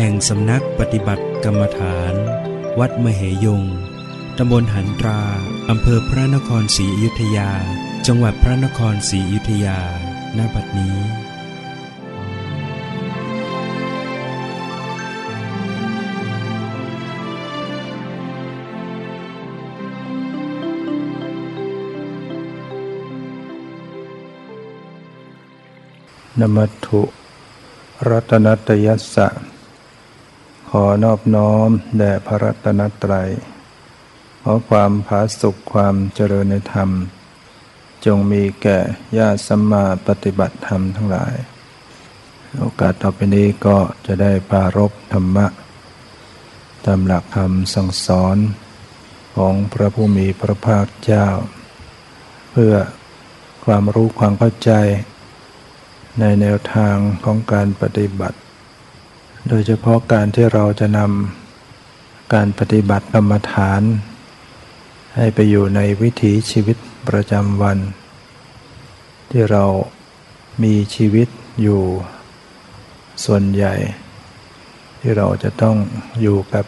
แห่งสำนักปฏิบัติกรรมฐาน วัดมเหยง ตำบลหันตรา อำเภอพระนครศรีอยุธยา จังหวัดพระนครศรีอยุธยา ณ บัดนี้นมัตถุ รัตนัตยสสะ ขอนอบน้อมแด่พระรัตนตรัย ขอความผาสุขความเจริญในธรรม จงมีแก่ญาติสัมมาปฏิบัติธรรมทั้งหลาย โอกาสต่อไปนี้ก็จะได้ปารบธรรมะ ตามหลักธรรมสั่งสอนของพระผู้มีพระภาคเจ้า เพื่อความรู้ความเข้าใจในแนวทางของการปฏิบัติ โดยเฉพาะการที่เราจะนำการปฏิบัติกรรมฐาน ให้ไปอยู่ในวิถีชีวิตประจำวัน ที่เรามีชีวิตอยู่ส่วนใหญ่ ที่เราจะต้องอยู่กับ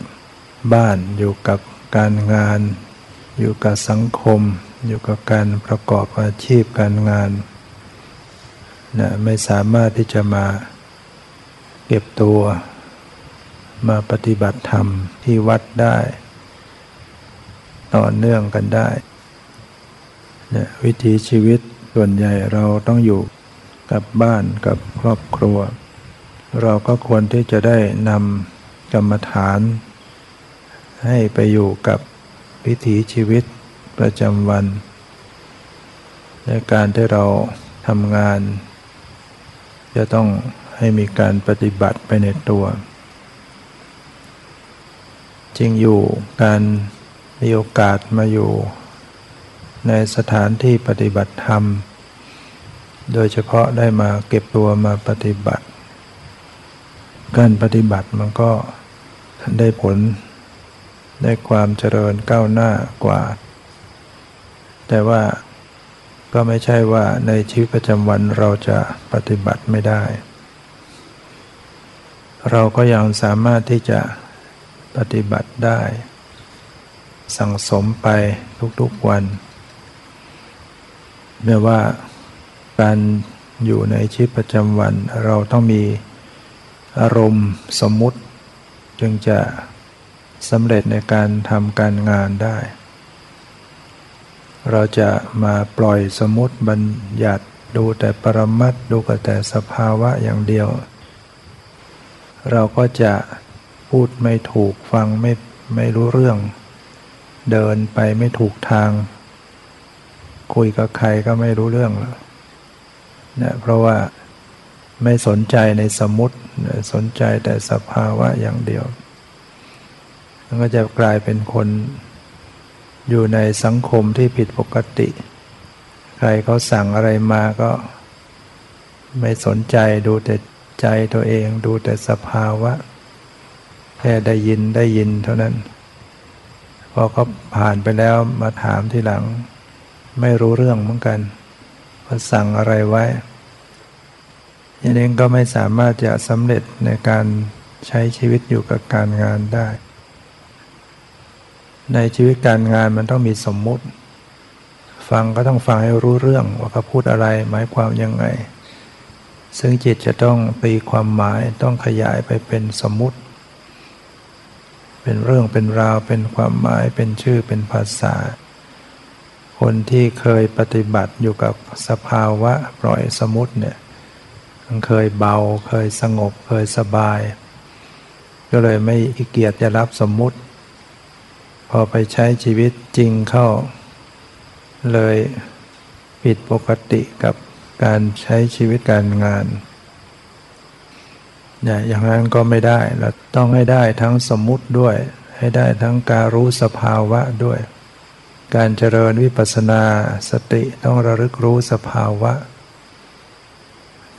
บ้าน อยู่กับการงาน อยู่กับสังคม อยู่กับการประกอบอาชีพการงานนะไม่สามารถที่จะมา เก็บตัวมาปฏิบัติธรรมที่วัดได้ ต่อเนื่องกันได้เนะวิถีชีวิตส่วนใหญ่เราต้องอยู่กับบ้านกับครอบครัว เราก็ควรที่จะได้นำกรรมฐาน ให้ไปอยู่กับวิถีชีวิตประจำวัน ในการที่เราทำงาน จะต้อง ให้มีการปฏิบัติไปในตัว จริงอยู่การมีโอกาสมาอยู่ ในสถานที่ปฏิบัติธรรม โดยเฉพาะได้มาเก็บตัวมาปฏิบัติ การปฏิบัติมันก็ได้ผลได้ความเจริญก้าวหน้ากว่า แต่ว่าก็ไม่ใช่ว่าในชีวิตประจำวันเราจะปฏิบัติไม่ได้ เราก็ยังสามารถที่จะปฏิบัติได้ สั่งสมไปทุกๆวันแม้ว่าการอยู่ในชีวิตประจำวัน เราต้องมีอารมณ์สมมุติ จึงจะสำเร็จในการทำการงานได้ เราจะมาปล่อยสมมติบัญญัติดูแต่ปรมัตดูแต่สภาวะอย่างเดียว เราก็จะพูดไม่ถูกฟังไม่ไม่รู้เรื่อง เดินไปไม่ถูกทาง คุยกับใครก็ไม่รู้เรื่องแล้วนะเพราะว่าไม่สนใจในสมมติสนใจแต่สภาวะอย่างเดียวมันก็จะกลายเป็นคนอยู่ในสังคมที่ผิดปกติ ใครเขาสั่งอะไรมาก็ไม่สนใจดูแต่ ใจตัวเองดูแต่สภาวะ แค่ได้ยินได้ยินเท่านั้น พอเขาผ่านไปแล้วมาถามทีหลัง ไม่รู้เรื่องเหมือนกันว่าสั่งอะไรไว้ยังเองก็ไม่สามารถจะสำเร็จในการใช้ชีวิตอยู่กับการงานได้ ในชีวิตการงานมันต้องมีสมมุติ ฟังก็ต้องฟังให้รู้เรื่องว่าเขาพูดอะไรหมายความยังไง ซึ่งจิตจะต้องตีความหมายต้องขยายไปเป็นสมมติ เป็นเรื่องเป็นราวเป็นความหมายเป็นชื่อเป็นภาษา คนที่เคยปฏิบัติอยู่กับสภาวะปล่อยสมมติเนี่ยมันเคยเบาเคยสงบเคยสบาย ก็เลยไม่เกียจจะรับสมมุติ พอไปใช้ชีวิตจริงเข้า เลยผิดปกติกับ การใช้ชีวิตการงานเนี่ยอย่างนั้นก็ไม่ได้เราต้องให้ได้ทั้งสมมุติด้วย ให้ได้ทั้งการรู้สภาวะด้วย การเจริญวิปัสสนาสติต้องระลึกรู้สภาวะ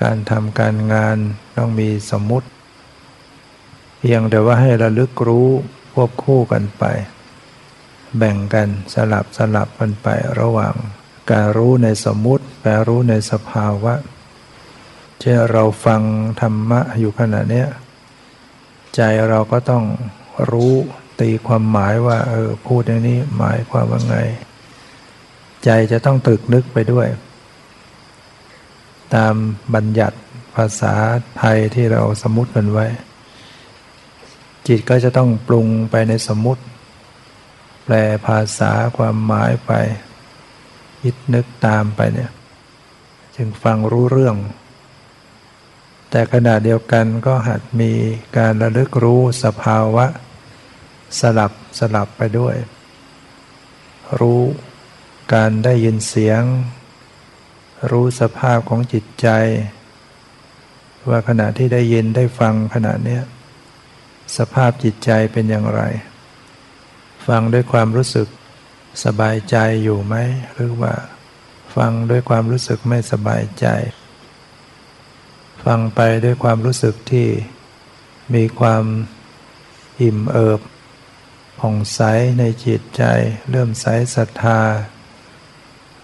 การทำการงานต้องมีสมมุติ เพียงแต่ว่าให้ระลึกรู้ควบคู่กันไป แบ่งกันสลับสลับกันไประหว่าง การรู้ในสมมุติแปรรู้ในสภาวะเช่นเราฟังธรรมะอยู่ขณะเนี้ยใจเราก็ต้องรู้ตีความหมายว่าเออพูดอย่างนี้หมายความว่าไง ใจจะต้องตึกนึกไปด้วย ตามบัญญัติภาษาไทยที่เราสมมติกันไว้ จิตก็จะต้องปรุงไปในสมมติ แปลภาษาความหมายไป คิดนึกตามไปเนี่ย จึงฟังรู้เรื่อง แต่ขณะเดียวกันก็หัดมีการระลึกรู้สภาวะ สลับสลับไปด้วย รู้การได้ยินเสียง รู้สภาพของจิตใจ ว่าขณะที่ได้ยินได้ฟังขณะนี้สภาพจิตใจเป็นอย่างไร ฟังด้วยความรู้สึก สบายใจอยู่ไหมหรือว่า ฟังด้วยความรู้สึกไม่สบายใจ ฟังไปด้วยความรู้สึกที่มีความอิ่มเอิบผ่องใสในจิตใจ เริ่มใสศรัทธา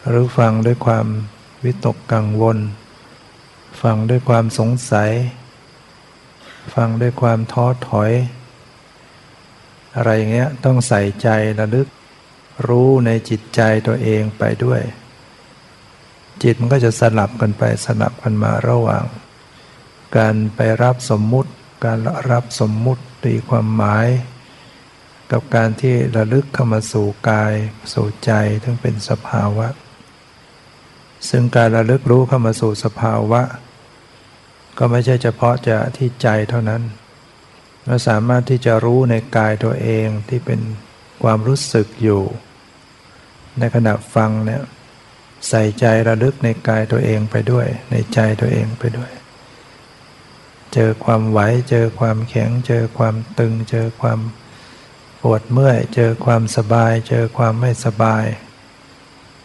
หรือฟังด้วยความวิตกกังวล ฟังด้วยความสงสัย ฟังด้วยความท้อถอย อะไรอย่างเงี้ยต้องใส่ใจระลึก รู้ในจิตใจตัวเองไปด้วย จิตมันก็จะสลับกันไปสลับกันมาระหว่าง การไปรับสมมุติ การรับสมมุติตีความหมาย กับการที่ระลึกเข้ามาสู่กาย สู่ใจทั้งเป็นสภาวะ ซึ่งการระลึกรู้เข้ามาสู่สภาวะ ก็ไม่ใช่เฉพาะจะที่ใจเท่านั้นเราสามารถที่จะรู้ในกายตัวเองที่เป็นความรู้สึกอยู่ ในขณะฟังเนี่ยใส่ใจระลึกในกายตัวเองไปด้วย ในใจตัวเองไปด้วย เจอความไหว เจอความแข็ง เจอความตึง เจอความปวดเมื่อย เจอความสบาย เจอความไม่สบาย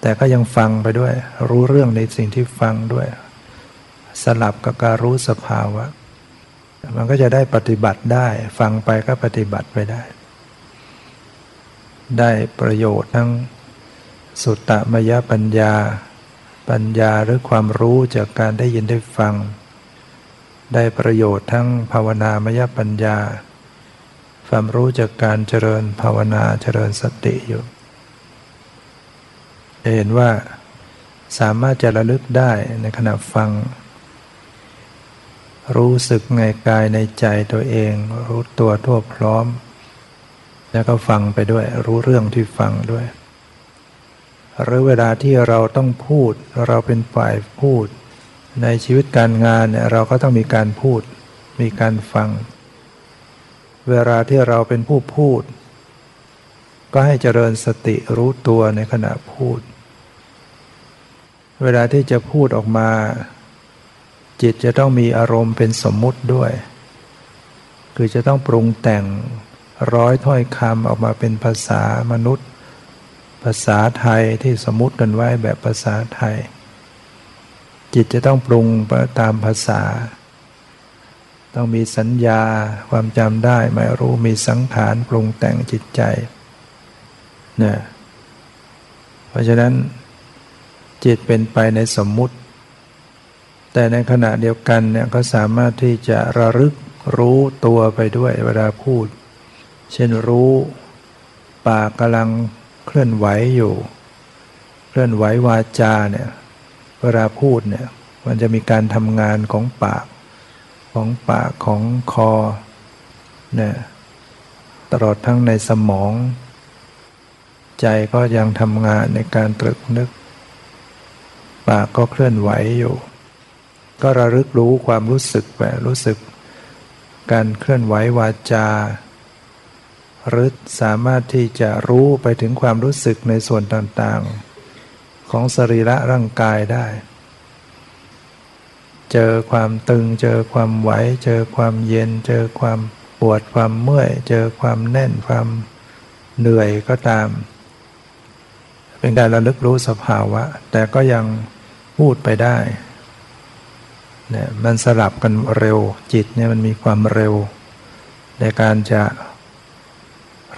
แต่ก็ยังฟังไปด้วย รู้เรื่องในสิ่งที่ฟังด้วย สลับกับการรู้สภาวะ มันก็จะได้ปฏิบัติได้ ฟังไปก็ปฏิบัติไปได้ ได้ประโยชน์ทั้ง สุตตมยปัญญา ปัญญาหรือความรู้จากการได้ยินได้ฟัง ได้ประโยชน์ทั้งภาวนามยปัญญา ความรู้จากการเจริญภาวนาเจริญสติอยู่จะเห็นว่าสามารถจะระลึกได้ในขณะฟัง รู้สึกในกายในใจตัวเอง รู้ตัวทั่วพร้อม แล้วก็ฟังไปด้วย รู้เรื่องที่ฟังด้วย หรือเวลาที่เราต้องพูด เราเป็นฝ่ายพูด ในชีวิตการงานเนี่ยเราก็ต้องมีการพูด มีการฟัง เวลาที่เราเป็นผู้พูด ก็ให้เจริญสติรู้ตัวในขณะพูด เวลาที่จะพูดออกมา จิตจะต้องมีอารมณ์เป็นสมมุติด้วย คือจะต้องปรุงแต่งร้อยถ้อยคำออกมาเป็นภาษามนุษย์ ภาษาไทยที่สมมติกันไว้แบบภาษาไทย จิตจะต้องปรุงตามภาษา ต้องมีสัญญาความจำได้ไม่รู้มีสังขารปรุงแต่งจิตใจนะเพราะฉะนั้นจิตเป็นไปในสมมุติ แต่ในขณะเดียวกันเนี่ยก็สามารถที่จะระลึกรู้ตัวไปด้วยเวลาพูด เช่นรู้ปากกำลัง เคลื่อนไหวอยู่ เคลื่อนไหววาจาเนี่ยเวลาพูดเนี่ยมันจะมีการทำงานของปาก ของปากของคอเนี่ยตลอดทั้งในสมอง ใจก็ยังทำงานในการตรึกนึก ปากก็เคลื่อนไหวอยู่ ก็ระลึกรู้ความรู้สึกแบบรู้สึก การเคลื่อนไหววาจา หรือสามารถที่จะรู้ไปถึงความรู้สึกในส่วนต่างๆ ของสรีระร่างกายได้ เจอความตึง เจอความไหว เจอความเย็น เจอความปวดความเมื่อย เจอความแน่นความเหนื่อยก็ตาม เป็นการระลึกรู้สภาวะ แต่ก็ยังพูดไปได้เนี่ยมันสลับกันเร็วจิตเนี่ยมันมีความเร็ว ในการจะ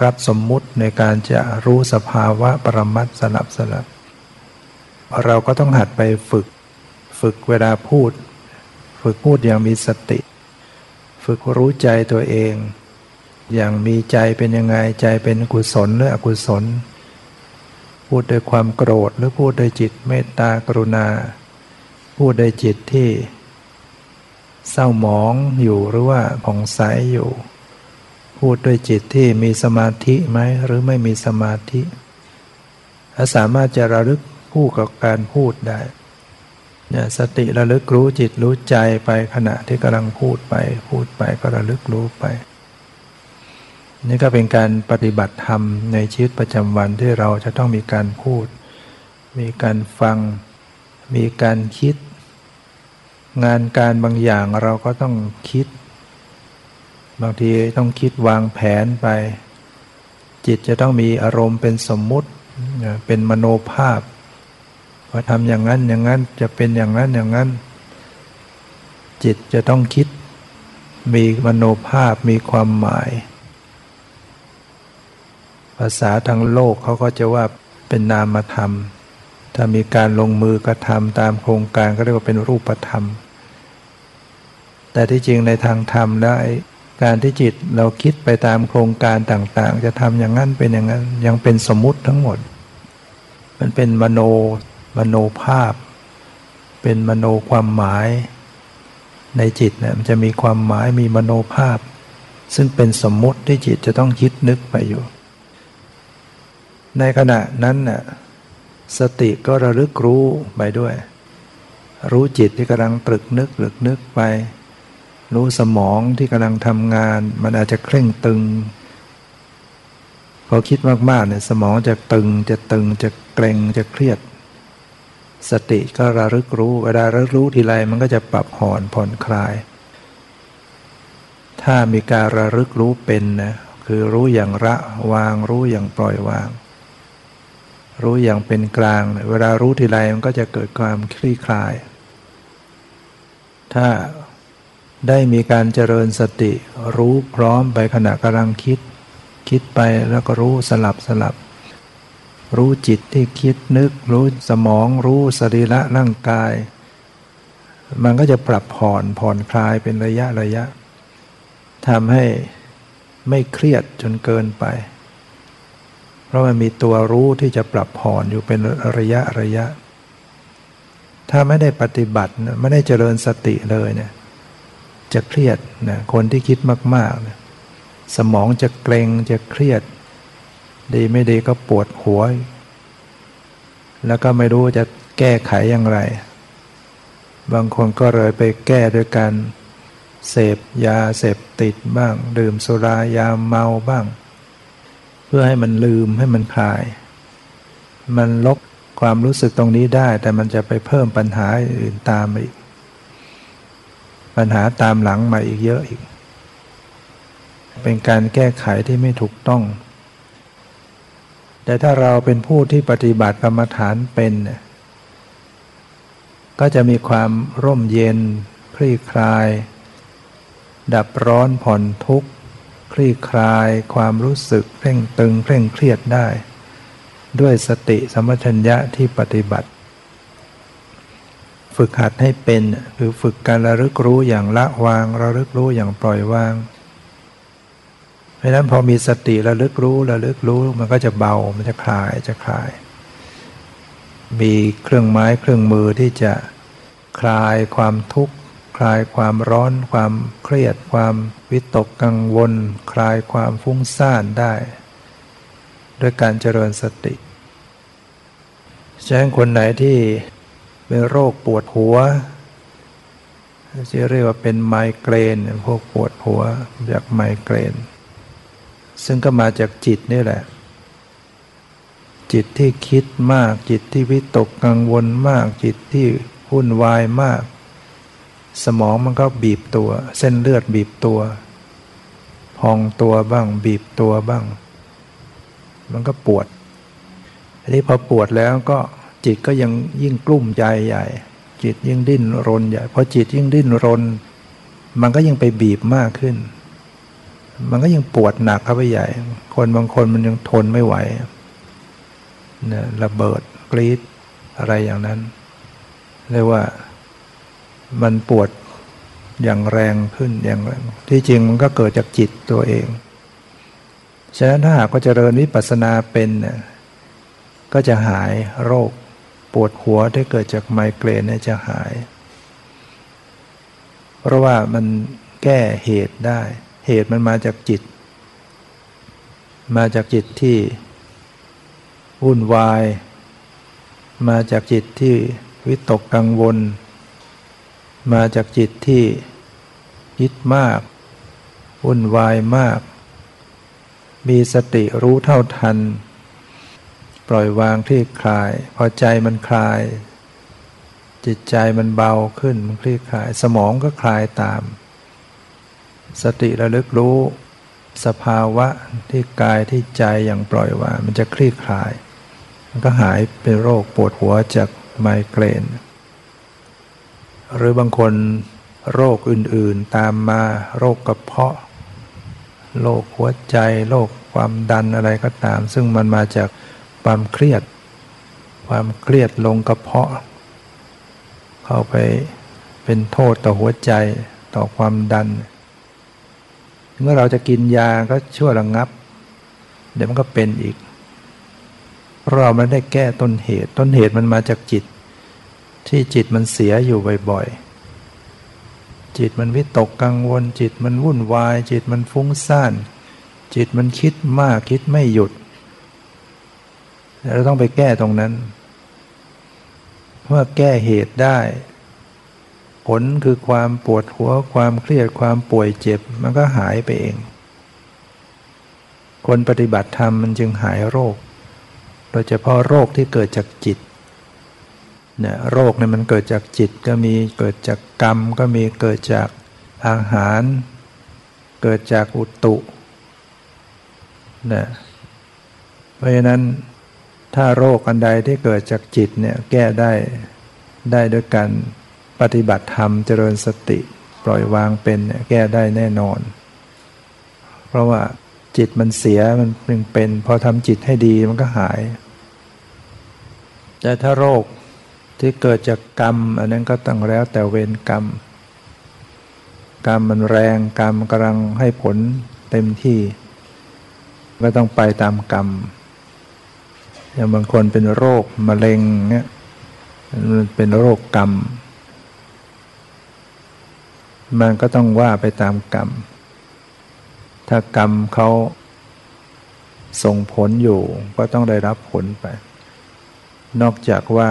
รับสมมุติในการจะรู้สภาวะปรมัตสลับสลับ เราก็ต้องหัดไปฝึก ฝึกเวลาพูด ฝึกพูดอย่างมีสติ ฝึกรู้ใจตัวเอง อย่างมีใจเป็นยังไงใจเป็นกุศลหรืออกุศล พูดด้วยความโกรธหรือพูดด้วยจิตเมตตากรุณา พูดด้วยจิตที่เศร้าหมองอยู่หรือว่าผ่องใสอยู่ พูดด้วยจิตที่มีสมาธิไหมหรือไม่มีสมาธิถ้าสามารถจะระลึกพูดกับการพูดได้เนี่ยสติระลึกรู้จิตรู้ใจไปขณะที่กำลังพูดไป พูดไปก็ระลึกรู้ไป นี่ก็เป็นการปฏิบัติธรรมในชีวิตประจำวันที่เราจะต้องมีการพูด มีการฟัง มีการคิด งานการบางอย่างเราก็ต้องคิด บางทีต้องคิดวางแผนไป จิตจะต้องมีอารมณ์เป็นสมมุติเป็นมโนภาพว่าทำอย่างนั้นอย่างนั้นจะเป็นอย่างนั้นอย่างนั้น จิตจะต้องคิด มีมโนภาพมีความหมาย ภาษาทางโลกเขาก็จะว่าเป็นนามธรรม ถ้ามีการลงมือกระทำตามโครงการก็เรียกว่าเป็นรูปธรรม แต่ที่จริงในทางธรรมแล้ว การที่จิตเราคิดไปตามโครงการต่างๆ จะทำอย่างนั้นเป็นอย่างนั้นยังเป็นสมมุติทั้งหมด มันเป็นมโนมโนภาพ เป็นมโนความหมาย ในจิตเนี่ยมันจะมีความหมายมีมโนภาพ ซึ่งเป็นสมมุติที่จิตจะต้องคิดนึกไปอยู่ ในขณะนั้นน่ะสติก็ระลึกรู้ไปด้วย รู้จิตที่กำลังตรึกนึกหรึกนึกไป รู้สมองที่กำลังทำงาน มันอาจจะเคร่งตึง พอคิดมากๆเนี่ยสมองจะตึงจะตึงจะเกร็งจะเครียด สติก็ระลึกรู้เวลาระลึกรู้ทีไรมันก็จะปรับผ่อนผ่อนคลาย ถ้ามีการระลึกรู้เป็นนะคือรู้อย่างระวางรู้อย่างปล่อยวาง รู้อย่างเป็นกลาง เวลารู้ทีไรมันก็จะเกิดความคลี่คลาย ถ้า ได้มีการเจริญสติ รู้พร้อมไปขณะกำลังคิด คิดไปแล้วก็รู้สลับสลับ รู้จิตที่คิดนึก รู้สมองรู้สรีระร่างกาย มันก็จะปรับผ่อนผ่อนคลายเป็นระยะระยะทำให้ไม่เครียดจนเกินไป เพราะมันมีตัวรู้ที่จะปรับผ่อนอยู่เป็นระยะระยะ ถ้าไม่ได้ปฏิบัติไม่ได้เจริญสติเลยเนี่ย จะเครียดนะคนที่คิดมากๆนะสมองจะเกรงจะเครียด ดีไม่ดีก็ปวดหัว แล้วก็ไม่รู้จะแก้ไขอย่างไร บางคนก็เลยไปแก้ด้วยการเสพยาเสพติดบ้าง ดื่มสุรายาเมาบ้าง เพื่อให้มันลืมให้มันคลาย มันลบความรู้สึกตรงนี้ได้ แต่มันจะไปเพิ่มปัญหาอื่นตามอีก ปัญหาตามหลังมาอีกเยอะอีก เป็นการแก้ไขที่ไม่ถูกต้อง แต่ถ้าเราเป็นผู้ที่ปฏิบัติกรรมฐานเป็น ก็จะมีความร่มเย็น คลี่คลาย ดับร้อนผ่อนทุกข์ คลี่คลายความรู้สึกเร่งตึงเร่งเครียดได้ ด้วยสติสมัชัญญะที่ปฏิบัติ ฝึกหัดให้เป็นคือฝึกการระลึกรู้อย่างละวางระลึกรู้อย่างปล่อยวาง เพราะนั้นพอมีสติระลึกรู้ระลึกรู้มันก็จะเบามันจะคลายจะคลาย มีเครื่องไม้เครื่องมือที่จะคลายความทุกข์คลายความร้อน ความเครียด ความวิตกกังวล คลายความฟุ้งซ่านได้ด้วยการเจริญสติฉะนั้นคนไหนที่ เป็นโรคปวดหัวจะเรียกว่าเป็นไมเกรนพวกปวดหัวจากไมเกรน ซึ่งก็มาจากจิตนี่แหละ จิตที่คิดมาก จิตที่วิตกกังวลมาก จิตที่วุ่นวายมาก สมองมันก็บีบตัว เส้นเลือดบีบตัว พองตัวบ้าง บีบตัวบ้าง มันก็ปวดอันนี้พอปวดแล้วก็ จิตก็ยังยิ่งกลุ้มใจใหญ่ จิตยิ่งดิ้นรนใหญ่พอจิตยิ่งดิ้นรน มันก็ยิ่งไปบีบมากขึ้น มันก็ยังปวดหนักเข้าไปใหญ่ คนบางคนมันยังทนไม่ไหวเนี่ยระเบิดกรีดอะไรอย่างนั้นเรียกว่ามันปวดอย่างแรงขึ้นอย่างแรงที่จริงมันก็เกิดจากจิตตัวเอง ฉะนั้นถ้าหากว่าเจริญวิปัสสนาเป็นเนี่ยก็จะหายโรค ปวดหัวที่เกิดจากไมเกรนเนี่ยจะหาย เพราะว่ามันแก้เหตุได้ เหตุมันมาจากจิต มาจากจิตที่วุ่นวาย มาจากจิตที่วิตกกังวล มาจากจิตที่คิดมาก วุ่นวายมาก มีสติรู้เท่าทัน ปล่อยวางที่คลาย พอใจมันคลาย จิตใจมันเบาขึ้นมันคลี่คลาย สมองก็คลายตาม สติระลึกรู้ สภาวะที่กายที่ใจอย่างปล่อยวางมันจะคลี่คลาย มันก็หายเป็นโรคปวดหัวจากไมเกรน หรือบางคนโรคอื่นๆตามมาโรคกระเพาะโรคหัวใจโรคความดันอะไรก็ตาม ซึ่งมันมาจาก ความเครียด ความเครียดลงกระเพาะ เข้าไปเป็นโทษต่อหัวใจต่อความดัน เมื่อเราจะกินยาก็ช่วยระงงับ เดี๋ยวมันก็เป็นอีก เพราะเราไม่ได้แก้ต้นเหตุ ต้นเหตุมันมาจากจิต ที่จิตมันเสียอยู่บ่อยๆ จิตมันวิตกกังวล จิตมันวุ่นวาย จิตมันฟุ้งซ่าน จิตมันคิดมากคิดไม่หยุด เราต้องไปแก้ตรงนั้นเมื่อแก้เหตุได้ ผลคือความปวดหัวความเครียดความป่วยเจ็บ มันก็หายไปเอง คนปฏิบัติธรรมมันจึงหายโรค โดยเฉพาะโรคที่เกิดจากจิตเนี่ยโรคเนี่ยมันเกิดจากจิตก็มีเกิดจากกรรมก็มีเกิดจากอาหาร เกิดจากอุตุเนี่ยเพราะฉะนั้น ถ้าโรคอันใดที่เกิดจากจิตเนี่ยแก้ได้ได้ด้วยการปฏิบัติธรรมเจริญสติ ปล่อยวางเป็นเนี่ยแก้ได้แน่นอน เพราะว่าจิตมันเสียมันเป็นเป็นพอทำจิตให้ดีมันก็หาย แต่ถ้าโรคที่เกิดจากกรรม อันนั้นก็ต้องแล้วแต่เวรกรรม กรรมมันแรงกรรมกำลังให้ผลเต็มที่ ก็ต้องไปตามกรรม อย่างบางคนเป็นโรคมะเร็งเนี่ยมันเป็นโรคกรรม มันก็ต้องว่าไปตามกรรม ถ้ากรรมเขาส่งผลอยู่ก็ต้องได้รับผลไป นอกจากว่า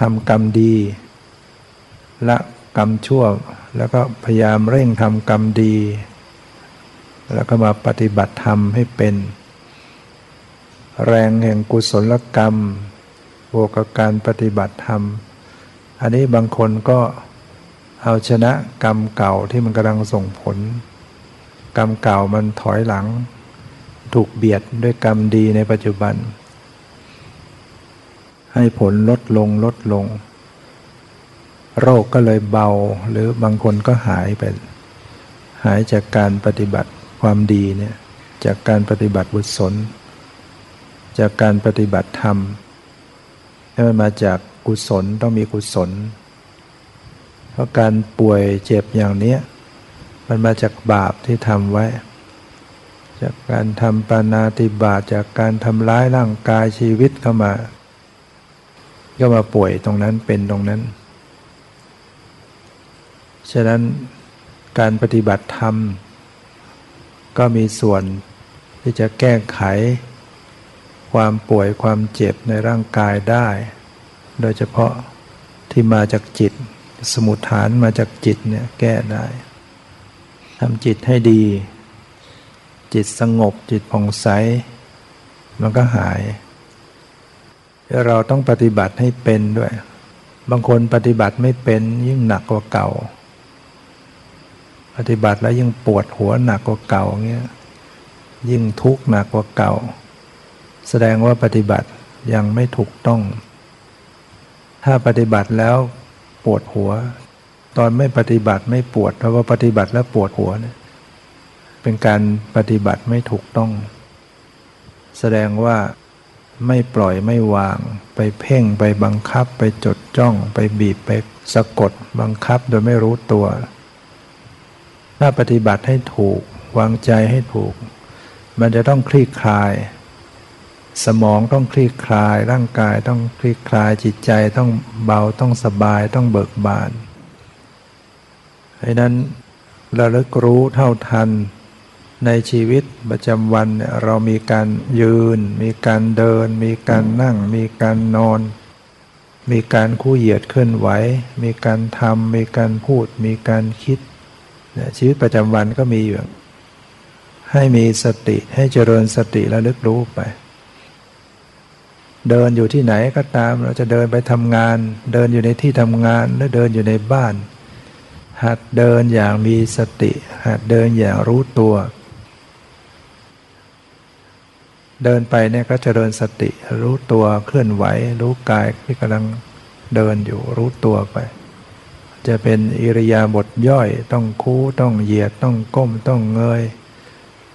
ทำกรรมดีละกรรมชั่ว แล้วก็พยายามเร่งทำกรรมดี แล้วก็มาปฏิบัติธรรมให้เป็น แรงแห่งกุศลกรรมบวกกับการปฏิบัติธรรม อันนี้บางคนก็เอาชนะกรรมเก่าที่มันกำลังส่งผล กรรมเก่ามันถอยหลัง ถูกเบียดด้วยกรรมดีในปัจจุบัน ให้ผลลดลงลดลง โรคก็เลยเบาหรือบางคนก็หายไป หายจากการปฏิบัติความดีเนี่ยจากการปฏิบัติบุญศล จากการปฏิบัติธรรมให้มันมาจากกุศลต้องมีกุศล เพราะการป่วยเจ็บอย่างนี้มันมาจากบาปที่ทำไว้ จากการทำปานาติบาตจากการทำร้ายร่างกายชีวิตเข้ามา ก็มาป่วยตรงนั้นเป็นตรงนั้น ฉะนั้นการปฏิบัติธรรม ก็มีส่วนที่จะแก้ไข ความป่วยความเจ็บในร่างกายได้ โดยเฉพาะที่มาจากจิต สมุทฐานมาจากจิตเนี่ยแก้ได้ทำจิตให้ดี จิตสงบจิตผ่องใส มันก็หายเราต้องปฏิบัติให้เป็นด้วย บางคนปฏิบัติไม่เป็นยิ่งหนักกว่าเก่า ปฏิบัติแล้วยิ่งปวดหัวหนักกว่าเก่าเงี้ย ยิ่งทุกข์หนักกว่าเก่า แสดงว่าปฏิบัติยังไม่ถูกต้อง ถ้าปฏิบัติแล้วปวดหัว ตอนไม่ปฏิบัติไม่ปวดเพราะว่าปฏิบัติแล้วปวดหัวเนี่ยเป็นการปฏิบัติไม่ถูกต้อง แสดงว่าไม่ปล่อยไม่วาง ไปเพ่งไปบังคับไปจดจ้อง ไปบีบไปสะกด บังคับโดยไม่รู้ตัว ถ้าปฏิบัติให้ถูก วางใจให้ถูก มันจะต้องคลี่คลาย สมองต้องคลี่คลาย ร่างกายต้องคลี่คลายจิตใจต้องเบาต้องสบายต้องเบิกบานเพราะนั้นระลึกรู้เท่าทัน ในชีวิตประจำวันเรามีการยืน มีการเดิน มีการนั่ง มีการนอน มีการคู่เหยียดเคลื่อนไหว มีการทำมีการพูด มีการคิด ชีวิตประจำวันก็มีอยู่ ให้มีสติให้เจริญสติและลึกรู้ไป เดินอยู่ที่ไหนก็ตาม เราจะเดินไปทำงาน เดินอยู่ในที่ทำงานหรือเดินอยู่ในบ้าน หัดเดินอย่างมีสติ หัดเดินอย่างรู้ตัว เดินไปเนี่ยก็จเจริญสติ รู้ตัวเคลื่อนไหว รู้กายที่กำลังเดินอยู่รู้ตัวไป จะเป็นอิริยาบถย่อยต้องคู่ต้องเหยียดต้องก้มต้องเงย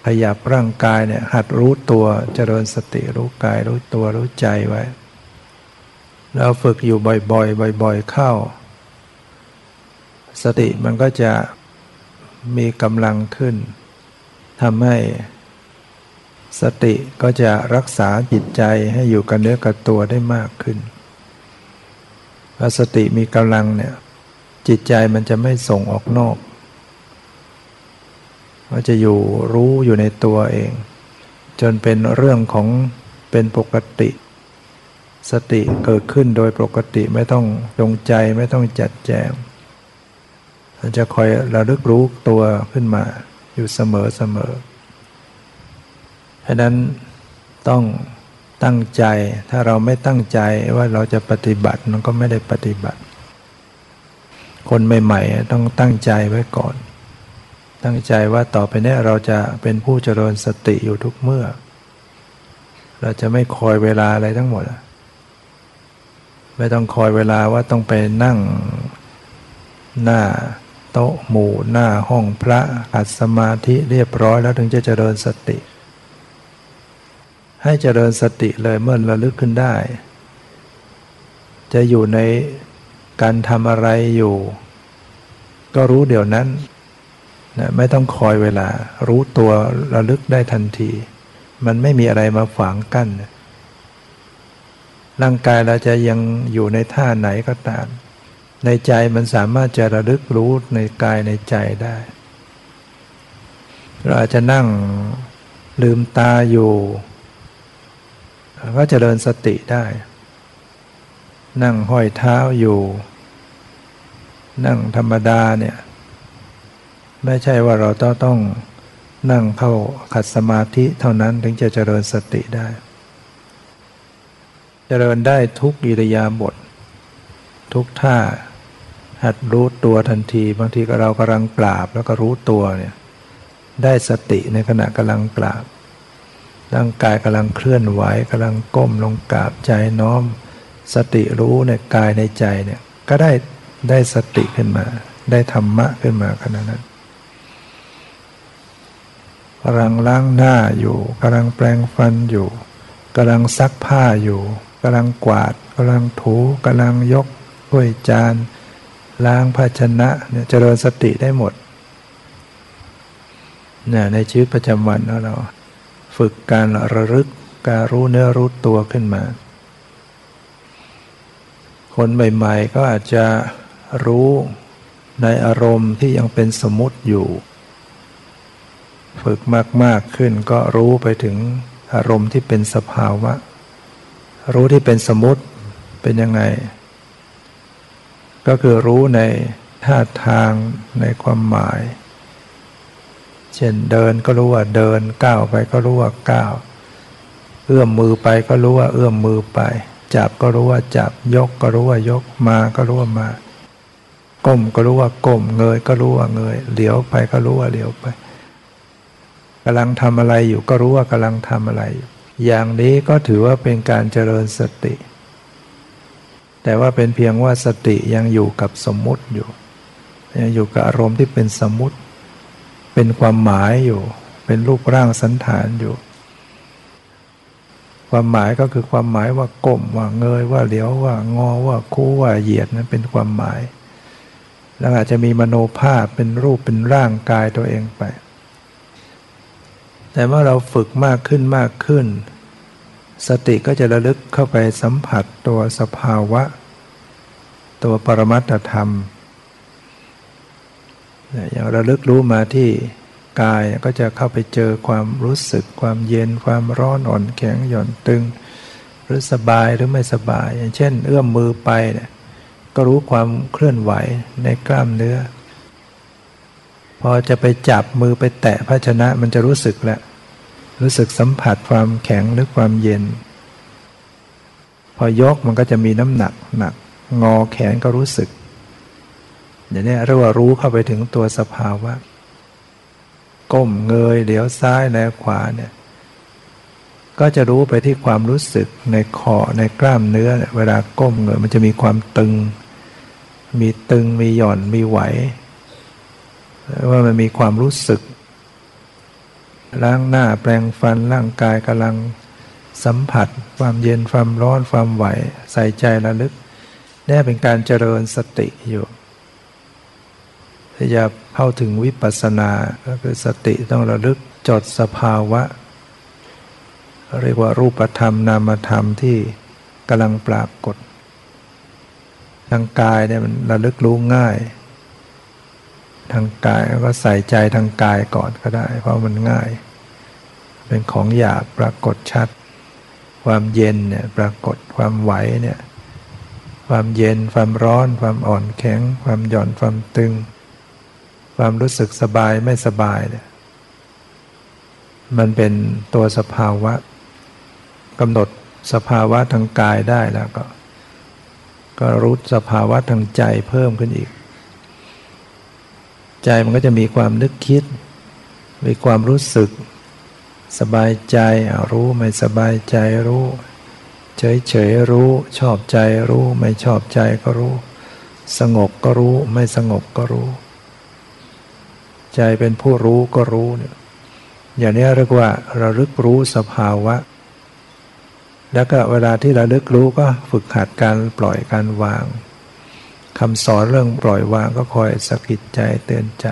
ขยับร่างกายเนี่ยหัดรู้ตัวเจริญสติรู้กายรู้ตัวรู้ใจไว้ แล้วฝึกอยู่บ่อยๆ บ่อย ๆ เข้า สติมันก็จะมีกำลังขึ้นทำให้สติก็จะรักษาจิตใจให้อยู่กับเนื้อกับตัวได้มากขึ้นพอสติมีกำลังเนี่ยจิตใจมันจะไม่ส่งออกนอก มันจะอยู่รู้อยู่ในตัวเอง จนเป็นเรื่องของเป็นปกติ สติเกิดขึ้นโดยปกติไม่ต้องจงใจไม่ต้องจัดแจงมันจะคอยระลึกรู้ตัวขึ้นมาอยู่เสมอเสมอฉะนั้นต้องตั้งใจถ้าเราไม่ตั้งใจว่าเราจะปฏิบัติมันก็ไม่ได้ปฏิบัติ คนใหม่ๆต้องตั้งใจไว้ก่อน ตั้งใจว่าต่อไปนี้เราจะเป็นผู้เจริญสติอยู่ทุกเมื่อ เราจะไม่คอยเวลาอะไรทั้งหมด ไม่ต้องคอยเวลาว่าต้องไปนั่งหน้าโต๊ะหมู่หน้าห้องพระอัดสมาธิเรียบร้อยแล้วถึงจะเจริญสติ ให้เจริญสติเลยเมื่อระลึกขึ้นได้ จะอยู่ในการทำอะไรอยู่ ก็รู้เดี๋ยวนั้น นะไม่ต้องคอยเวลา รู้ตัวระลึกได้ทันที มันไม่มีอะไรมาฝังกั้น ร่างกายเราจะยังอยู่ในท่าไหนก็ตาม ในใจมันสามารถจะระลึกรู้ในกายในใจได้ เราอาจจะนั่งลืมตาอยู่ ก็จเจริญสติได้ นั่งห้อยเท้าอยู่ นั่งธรรมดาเนี่ย ไม่ใช่ว่าเราต้องต้องนั่งเข้าขัดสมาธิเท่านั้นถึงจะเจริญสติได้ เจริญได้ทุกอิริยาบถททุกท่า หัดรู้ตัวทันที บางทีก็เรากำลังกราบแล้วก็รู้ตัวเนี่ยได้สติในขณะกำลังกราบ ร่างกายกำลังเคลื่อนไหวกำลังก้มลงกราบใจน้อม สติรู้ในกายในใจเนี่ยก็ได้ได้สติขึ้นมา ได้ธรรมะขึ้นมาขณะนั้น กำลังล้างหน้าอยู่กำลังแปลงฟันอยู่กำลังซักผ้าอยู่กำลังกวาดกำลังถูกำลังยกถ้วยจาน ล้างภาชนะเนี่ยเจริญสติได้หมดเนี่ยในชีวิตประจำวันเรา ฝึกการระลึกการรู้เนื้อรู้ตัวขึ้นมา คนใหม่ ๆ ก็อาจจะรู้ในอารมณ์ที่ยังเป็นสมมติอยู่ ฝึกมาก ๆ ขึ้นก็รู้ไปถึงอารมณ์ที่เป็นสภาวะ รู้ที่เป็นสมมติเป็นยังไง ก็คือรู้ในท่าทางในความหมาย เช่นเดินก็รู้ว่าเดินก้าวไปก็รู้ว่าก้าวเอื้อมมือไปก็รู้ว่าเอื้อมมือไป จับก็รู้ว่าจับยกก็รู้ว่ายกมาก็รู้ว่ามาก้มก็รู้ว่าก้มเงยก็รู้ว่าเงยเหลียวไปก็รู้ว่าเหลียวไป กำลังทำอะไรอยู่ก็รู้ว่ากำลังทำอะไรอยู่อย่างนี้ก็ถือว่าเป็นการเจริญสติ แต่ว่าเป็นเพียงว่าสติยังอยู่กับสมมุติอยู่ยังอยู่กับอารมณ์ที่เป็นสมมุติ เป็นความหมายอยู่ เป็นรูปร่างสันฐานอยู่ ความหมายก็คือความหมายว่าก้มว่าเงยว่าเหลียวว่างอว่าคู่ว่าเหยียดนั้นเป็นความหมาย แล้วอาจจะมีมโนภาพเป็นรูปเป็นร่างกายตัวเองไป แต่ว่าเราฝึกมากขึ้นมากขึ้น สติก็จะระลึกเข้าไปสัมผัสตัวสภาวะ ตัวปรมัตธรรมอย่างระลึกรู้มาที่กายก็จะเข้าไปเจอความรู้สึกความเย็นความร้อนอ่อนแข็งหย่อนตึง หรือสบายหรือไม่สบาย อย่างเช่น เอื้อมมือไปเนี่ยก็รู้ความเคลื่อนไหวในกล้ามเนื้อ พอจะไปจับมือไปแตะภาชนะมันจะรู้สึกแหละรู้สึกสัมผัสความแข็งหรือความเย็น พอยกมันก็จะมีน้ำหนักหนัก งอแขนก็รู้สึกอย่างนี้เรียกว่ารู้เข้าไปถึงตัวสภาวะ ก้มเงยเดี๋ยวซ้ายแลขวาเนี่ยก็จะรู้ไปที่ความรู้สึกในคอในกล้ามเนื้อ เวลาก้มเงยมันจะมีความตึง มีตึงมีหย่อนมีไหว ว่ามันมีความรู้สึก ล้างหน้าแปลงฟันร่างกายกำลังสัมผัส ความเย็นความร้อนความไหว ใส่ใจระลึกนี่เป็นการเจริญสติอยู่ที่จะเข้าถึงวิปัสสนาก็คือสติต้องระลึกจดสภาวะ เรียกว่ารูปธรรมนามธรรมที่กำลังปรากฏทางกายเนี่ยมันระลึกรู้ง่าย ทางกายก็ใส่ใจทางกายก่อนก็ได้ เพราะมันง่าย เป็นของหยาบปรากฏชัด ความเย็นเนี่ยปรากฏความไหวเนี่ยความเย็นความร้อน ความอ่อนแข็ง ความหย่อนความตึง ความรู้สึกสบายไม่สบายเนี่ยมันเป็นตัวสภาวะกำหนดสภาวะทางกายได้แล้วก็ ก็รู้สภาวะทางใจเพิ่มขึ้นอีก ใจมันก็จะมีความนึกคิด มีความรู้สึก สบายใจรู้ไม่สบายใจรู้ เฉยเฉยรู้ ชอบใจรู้ ไม่ชอบใจก็รู้ สงบก็รู้ ไม่สงบก็รู้ ใจเป็นผู้รู้ก็รู้เนี่ยอย่างนี้เรียกว่าระลึกรู้สภาวะ แล้วก็เวลาที่ระลึกรู้ก็ฝึกหัดการปล่อยการวาง คำสอนเรื่องปล่อยวางก็คอยสะกิดใจเตือนใจ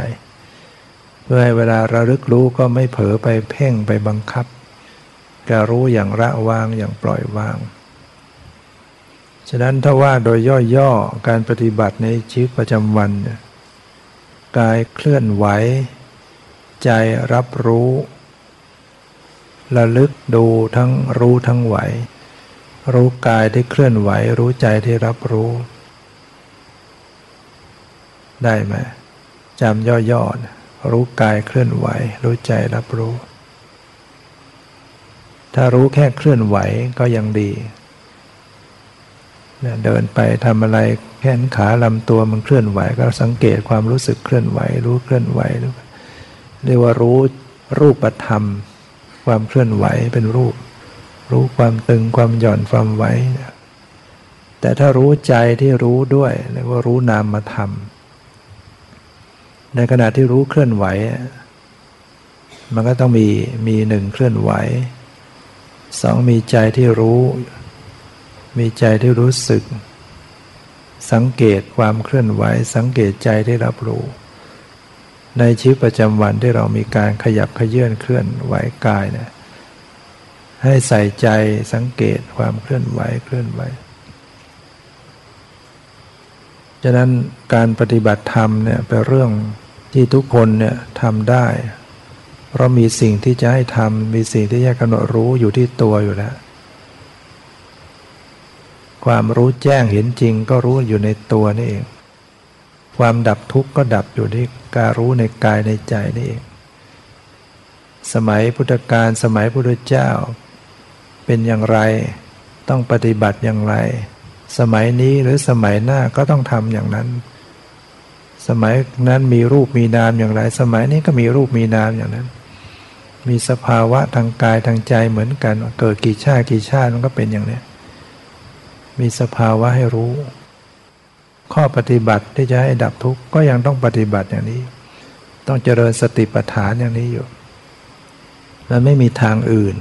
เพื่อให้เวลาระลึกรู้ก็ไม่เผลอไปเพ่งไปบังคับการรู้อย่างละวางอย่างปล่อยวาง ฉะนั้นถ้าว่าโดยย่อๆการปฏิบัติในชีวิตประจำวัน กายเคลื่อนไหว ใจรับรู้ระลึกดูทั้งรู้ทั้งไหว รู้กายที่เคลื่อนไหว รู้ใจที่รับรู้ ได้ไหมจำย่อๆรู้กายเคลื่อนไหว รู้ใจรับรู้ ถ้ารู้แค่เคลื่อนไหวก็ยังดีเดินไปทำอะไรแขนขาลำตัวมันเคลื่อนไหว ก็สังเกตความรู้สึกเคลื่อนไหว รู้เคลื่อนไหวเรียกว่ารู้รูปธรรม ความเคลื่อนไหวเป็นรูป รู้ความตึงความหย่อนความไหวแต่ถ้ารู้ใจที่รู้ด้วยเรียกว่ารู้นามธรรม ในขณะที่รู้เคลื่อนไหว มันก็ต้องมีมีหนึ่งเคลื่อนไหวสองมีใจที่รู้ มีใจที่รู้สึก สังเกตความเคลื่อนไหว สังเกตใจที่รับรู้ ในชีวิตประจำวันที่เรามีการขยับขยื่นเคลื่อนไหวกายเนี่ยให้ใส่ใจสังเกตความเคลื่อนไหวเคลื่อนไหวฉะนั้นการปฏิบัติธรรมเนี่ยเป็นเรื่อง ที่ทุกคนเนี่ยทำได้ เพราะมีสิ่งที่จะให้ทำมีสิ่งที่จะกำหนดรู้อยู่ที่ตัวอยู่แล้ว ความรู้แจ้งเห็นจริงก็รู้อยู่ในตัวนี่เอง ความดับทุกข์ก็ดับอยู่ที่การรู้ในกายในใจนี่เอง สมัยพุทธกาลสมัยพุทธเจ้า เป็นอย่างไรต้องปฏิบัติอย่างไร สมัยนี้หรือสมัยหน้าก็ต้องทำอย่างนั้น สมัยนั้นมีรูปมีนามอย่างไร สมัยนี้ก็มีรูปมีนามอย่างนั้น มีสภาวะทางกายทางใจเหมือนกัน เกิดกี่ชาติกี่ชาติมันก็เป็นอย่างนี้มีสภาวะให้รู้ ข้อปฏิบัติที่จะให้ดับทุกข์ก็ยังต้องปฏิบัติอย่างนี้ ต้องเจริญสติปัฏฐานอย่างนี้อยู่มันไม่มีทางอื่น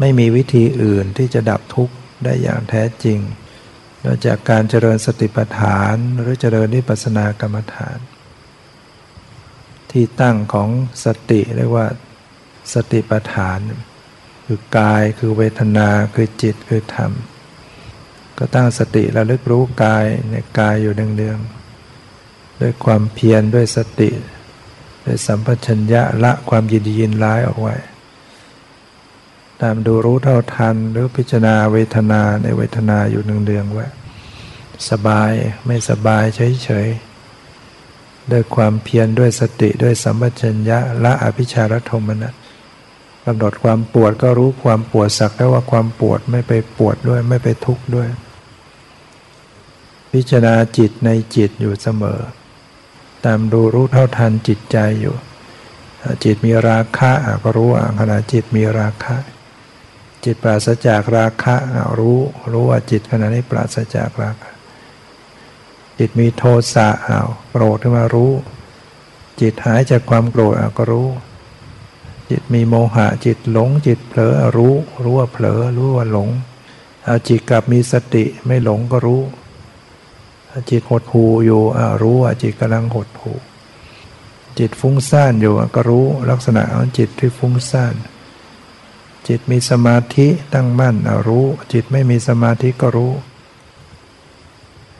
ไม่มีวิธีอื่นที่จะดับทุกข์ได้อย่างแท้จริง นอกจากการเจริญสติปัฏฐานหรือเจริญนิพพานากรรมฐาน ที่ตั้งของสติเรียกว่าสติปัฏฐาน คือกายคือเวทนาคือจิตคือธรรม ก็ตั้งสติระลึกรู้กายในกายอยู่เนืองๆด้วยความเพียรด้วยสติ ด้วยสัมปชัญญะละความยินดียินร้ายออกไว้ ตามดูรู้เท่าทัน หรือพิจารณาเวทนาในเวทนาอยู่เนืองๆไว้สบายไม่สบายเฉยๆด้วยความเพียรด้วยสติด้วยสัมปชัญญะละอภิชารธรรมนะกำหนดความปวดก็รู้ความปวดสักได้ว่าความปวดไม่ไปปวดด้วยไม่ไปทุกข์ด้วย พิจารณาจิตในจิตอยู่เสมอ ตามดูรู้เท่าทันจิตใจอยู่ จิตมีราคะก็รู้ว่าขณะจิตมีราคะ จิตปราศจากราคะรู้รู้ว่าจิตขณะนี้ปราศจากราคะจิตมีโทสะอ้าวโกรธขึ้นมารู้ จิตหายจากความโกรธก็รู้ จิตมีโมหะจิตหลง จิตเผลอรู้ รู้ว่าเผลอรู้ว่าหลงเอาจิตกลับมีสติไม่หลงก็รู้จิตหดหูอยู่รู้ว่าจิตกำลังหดหูจิตฟุ้งซ่านอยู่ก็รู้ลักษณะของจิตที่ฟุ้งซ่าน จิตมีสมาธิตั้งมั่นรู้ จิตไม่มีสมาธิก็รู้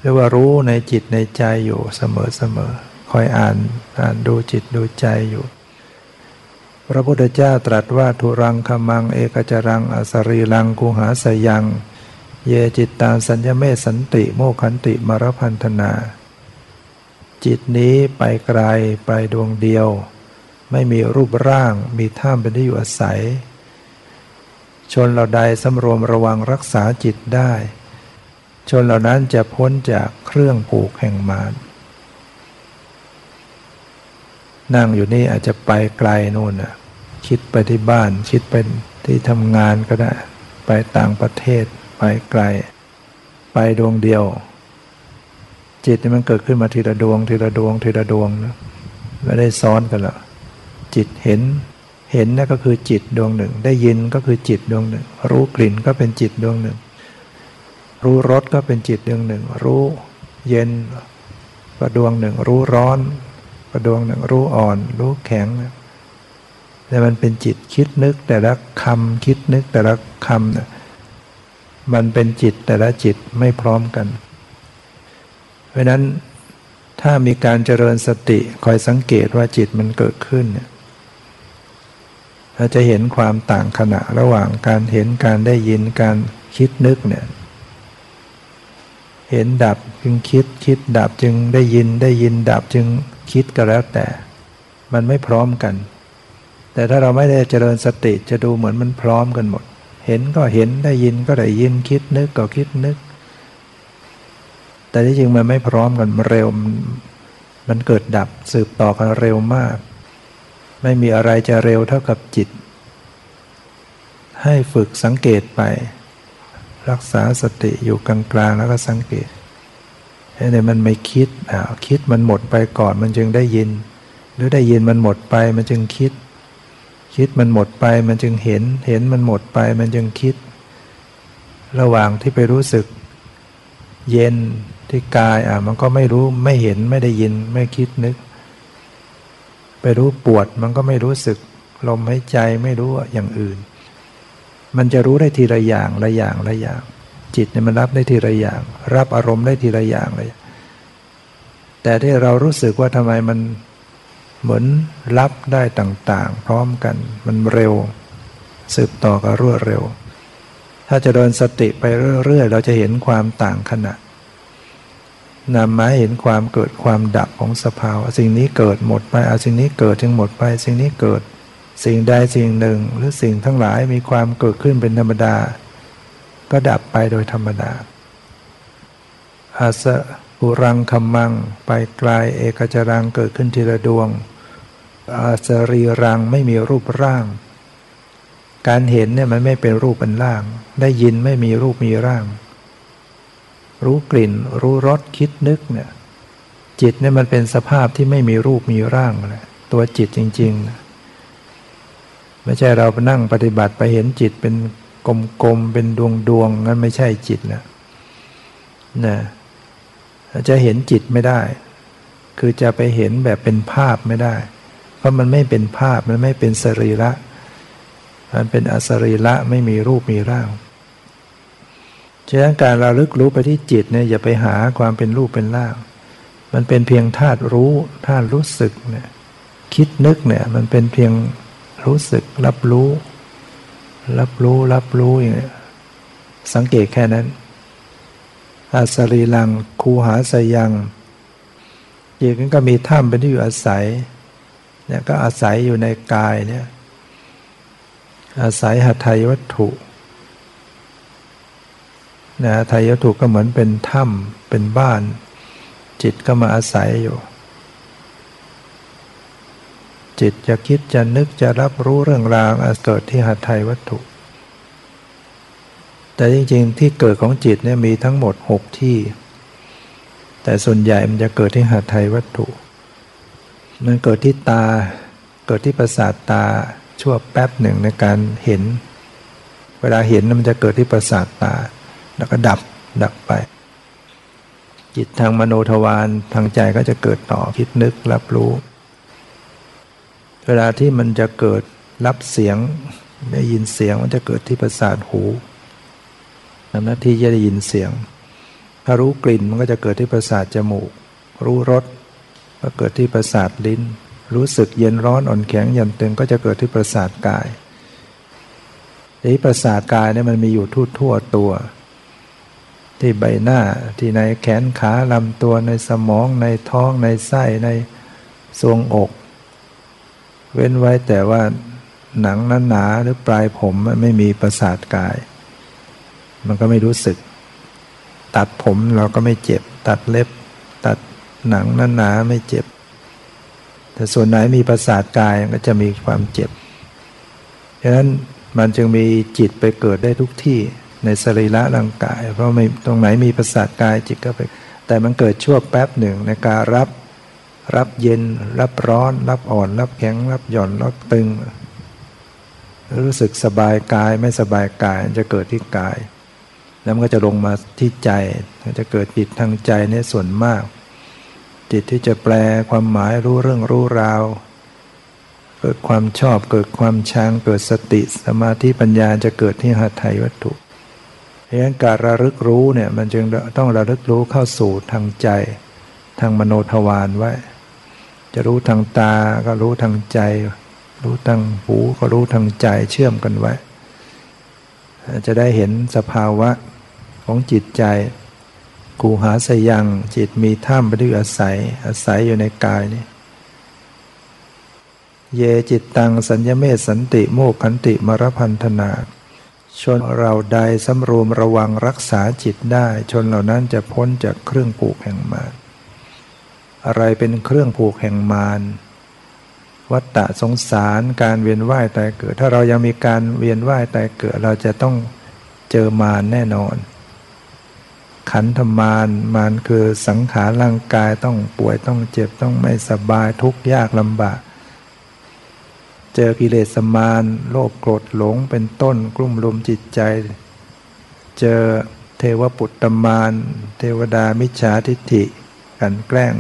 เรียกว่ารู้ในจิตในใจอยู่เสมอเสมอคอยอ่านอ่านดูจิตดูใจอยู่ พระพุทธเจ้าตรัสว่าทุรังคมัง เอกจรังอสรีรังกุหาสยัง เยจิตตาสัญญเมสันติโมขันติมรพันธนา จิตนี้ไปไกลไปดวงเดียว ไม่มีรูปร่างมีท่ามเป็นที่อยู่อาศัย ชนเหล่าใดสำรวมระวังรักษาจิตได้ ชนเหล่านั้นจะพ้นจากเครื่องผูกแห่งมารนั่งอยู่นี่อาจจะไปไกลนู่นน่ะคิดไปที่บ้านคิดไปที่ทำงานก็ได้ ไปต่างประเทศ ไปไกล ไปดวงเดียว จิตมันเกิดขึ้นมาทีละดวง ทีละดวง ทีละดวงนะไม่ได้ซ้อนกันละจิตเห็น เห็นนั่นก็คือจิตดวงหนึ่ง ได้ยินก็คือจิตดวงหนึ่ง รู้กลิ่นก็เป็นจิตดวงหนึ่ง รู้รสก็เป็นจิตดวงหนึ่ง รู้เย็นประดวงหนึ่ง รู้ร้อนประดวงหนึ่ง รู้อ่อน รู้แข็งแต่มันเป็นจิตคิดนึกแต่ละคำคิดนึกแต่ละคำเนี่ยมันเป็นจิตแต่ละจิตไม่พร้อมกัน เพราะนั้นถ้ามีการเจริญสติคอยสังเกตว่าจิตมันเกิดขึ้นเนี่ย เราจะเห็นความต่างขณะระหว่างการเห็นการได้ยินการคิดนึกเนี่ยเห็นดับจึงคิดคิดดับจึงได้ยินได้ยินดับจึงคิดก็แล้วแต่ มันไม่พร้อมกัน แต่ถ้าเราไม่ได้เจริญสติจะดูเหมือนมันพร้อมกันหมด เห็นก็เห็นได้ยินก็ได้ยินคิดนึกก็คิดนึก แต่ที่จริงมันไม่พร้อมกันเร็ว มันเกิดดับสืบต่อกันเร็วมาก ไม่มีอะไรจะเร็วเท่ากับจิต ให้ฝึกสังเกตไป รักษาสติอยู่กลางๆแล้วก็สังเกตให้ในมันไม่คิดอ่าคิดมันหมดไปก่อนมันจึงได้ยิน หรือได้ยินมันหมดไปมันจึงคิด คิดมันหมดไปมันจึงเห็น เห็นมันหมดไปมันจึงคิด ระหว่างที่ไปรู้สึก เย็นที่กายอะมันก็ไม่รู้ไม่เห็นไม่ได้ยินไม่คิดนึก ไปรู้ปวดมันก็ไม่รู้สึก ลมหายใจไม่รู้อย่างอื่น มันจะรู้ได้ทีละอย่างละอย่างละอย่าง จิตเนี่ยมันรับได้ทีละอย่าง รับอารมณ์ได้ทีละอย่างเลย แต่ที่เรารู้สึกว่าทำไมมันเหมือนรับได้ต่างๆ พร้อมกันมันเร็ว สืบต่อกันรวดเร็ว ถ้าจะเดินสติไปเรื่อยๆ เราจะเห็นความต่างขณะ นำมาเห็นความเกิดความดับของสภาวะสิ่งนี้เกิดหมดไปเอาสิ่งนี้เกิดจึงหมดไป สิ่งนี้เกิด สิ่งใดสิ่งหนึ่ง หรือสิ่งทั้งหลายมีความเกิดขึ้นเป็นธรรมดา ก็ดับไปโดยธรรมดาอาสะอุรังคมัง ไปไกลเอกจรังเกิดขึ้นทีละดวง อาสรีรังไม่มีรูปร่าง การเห็นเนี่ยมันไม่เป็นรูปเป็นร่าง ได้ยินไม่มีรูปมีร่าง รู้กลิ่น รู้รสคิดนึกเนี่ยจิตเนี่ยมันเป็นสภาพที่ไม่มีรูปมีร่างเลยตัวจิตจริงๆนะไม่ใช่เราไปนั่งปฏิบัติไปเห็นจิตเป็นกลมๆเป็นดวงๆงั้นไม่ใช่จิตนะนะจะเห็นจิตไม่ได้ คือจะไปเห็นแบบเป็นภาพไม่ได้ เพราะมันไม่เป็นภาพมันไม่เป็นสรีระมันเป็นอสรีระไม่มีรูปมีร่าง ฉะนั้นการเราลึกรู้ไปที่จิตเนี่ยอย่าไปหาความเป็นรูปเป็นร่าง มันเป็นเพียงธาตุรู้ธาตุรู้สึกเนี่ยคิดนึกเนี่ยมันเป็นเพียงรู้สึกรับรู้ รับรู้รับรู้อย่างนี้สังเกตแค่นั้นอาสรีลังคูหาสยังจิตนั้นก็มีถ้ำเป็นที่อยู่อาศัยเนี่ยก็อาศัยอยู่ในกายเนี่ยอาศัยหัตถยวัตถุ นะหัตถยวัตถุก็เหมือนเป็นถ้ำเป็นบ้าน จิตก็มาอาศัยอยู่ จิตจะคิดจะนึกจะรับรู้เรื่องราวอาเกิดที่หัตถยวัตถุ แต่จริงๆ ที่เกิดของจิตเนี่ยมีทั้งหมดหกที่ แต่ส่วนใหญ่มันจะเกิดที่หัตถยวัตถุ มันเกิดที่ตา เกิดที่ประสาทตาชั่วแป๊บหนึ่งในการเห็น เวลาเห็นมันจะเกิดที่ประสาทตา แล้วก็ดับดับไป จิตทางมโนทวารทางใจก็จะเกิดต่อคิดนึกรับรู้ เวลาที่มันจะเกิดรับเสียงได้ยินเสียงมันจะเกิดที่ประสาทหูทำหน้าที่จะได้ยินเสียง ถ้ารู้กลิ่นมันก็จะเกิดที่ประสาทจมูก รู้รสก็เกิดที่ประสาทลิ้น รู้สึกเย็นร้อนอ่อนแข็งยันตึงก็จะเกิดที่ประสาทกายทีประสาทกายเนี่ยมันมีอยู่ทั่วทั่วตัว ที่ใบหน้าที่ในแขนขาลำตัวในสมองในท้องในไส้ในทรวงอก เว้นไว้แต่ว่าหนังนั้นหนาหรือปลายผมไม่มีประสาทกาย มันก็ไม่รู้สึก ตัดผมเราก็ไม่เจ็บ ตัดเล็บ ตัดหนังนั้นหนาไม่เจ็บ แต่ส่วนไหนมีประสาทกายก็จะมีความเจ็บ ฉะนั้นมันจึงมีจิตไปเกิดได้ทุกที่ ในสรีระร่างกาย เพราะไม่ตรงไหนมีประสาทกายจิตก็ไป แต่มันเกิดชั่วแป๊บหนึ่งในการรับ รับเย็น รับร้อน รับอ่อน รับแข็ง รับหย่อน รับตึง รู้สึกสบายกายไม่สบายกายจะเกิดที่กาย แล้วมันก็จะลงมาที่ใจจะเกิดจิตทางใจเนี่ยส่วนมาก จิตที่จะแปลความหมายรู้เรื่องรู้ราวเกิดความชอบเกิดความชังเกิดสติสมาธิปัญญาจะเกิดที่หัตถยวัตถุ เพราะฉะนั้นการระลึกรู้เนี่ยมันจึงต้องระลึกรู้เข้าสู่ทางใจ ทางมโนทวารไว้ จะรู้ทางตาก็รู้ทางใจ รู้ทางหูก็รู้ทางใจเชื่อมกันไว้ จะได้เห็นสภาวะของจิตใจกูหาสยังจิตมีท่ามไปด้วยอาศัย อาศัยอยู่ในกายนี่เยจิตตังสัญญเมตสันติโมกขันติมรพันธนา ชนเราใดสำรวมระวังรักษาจิตได้ ชนเหล่านั้นจะพ้นจากเครื่องผูกแห่งมารอะไรเป็นเครื่องผูกแห่งมารวัฏฏะสงสารการเวียนว่ายตายเกิด ถ้าเรายังมีการเวียนว่ายตายเกิด เราจะต้องเจอมารแน่นอน ขันธมารมารคือสังขารร่างกายต้องป่วยต้องเจ็บต้องไม่สบายทุกข์ยากลำบาก เจอกิเลสมารโลภโกรธหลงเป็นต้นกลุ่มลุมจิตใจ เจอเทวปุตตมารเทวดามิจฉาทิฏฐิกันแกล้ง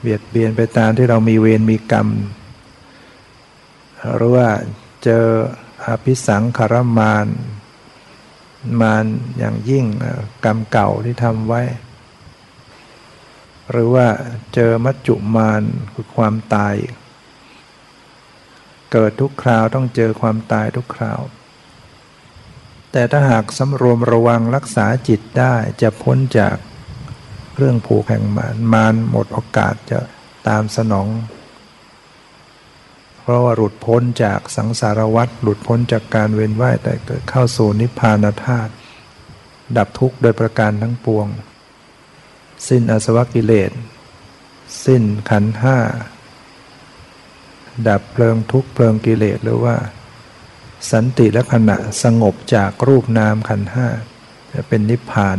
เบียดเบียนไปตามที่เรามีเวรมีกรรม หรือว่าเจออภิสังขารมานมานอย่างยิ่งกรรมเก่าที่ทำไว้ หรือว่าเจอมัจจุมานคือความตาย เกิดทุกคราวต้องเจอความตายทุกคราว แต่ถ้าหากสำรวมระวังรักษาจิตได้จะพ้นจากเรื่องผูกแห่งมารมารหมดโอกาสจะตามสนอง เพราะว่าหลุดพ้นจากสังสารวัฏหลุดพ้นจากการเวียนว่ายแต่เกิดเข้าสู่นิพพานธาตุดับทุกข์โดยประการทั้งปวง สิ้นอสวกิเลส สิ้นขันห้า ดับเพลิงทุกเพลิงกิเลสหรือว่า สันติและขณะสงบจากรูปนามขันห้าจะเป็นนิพพาน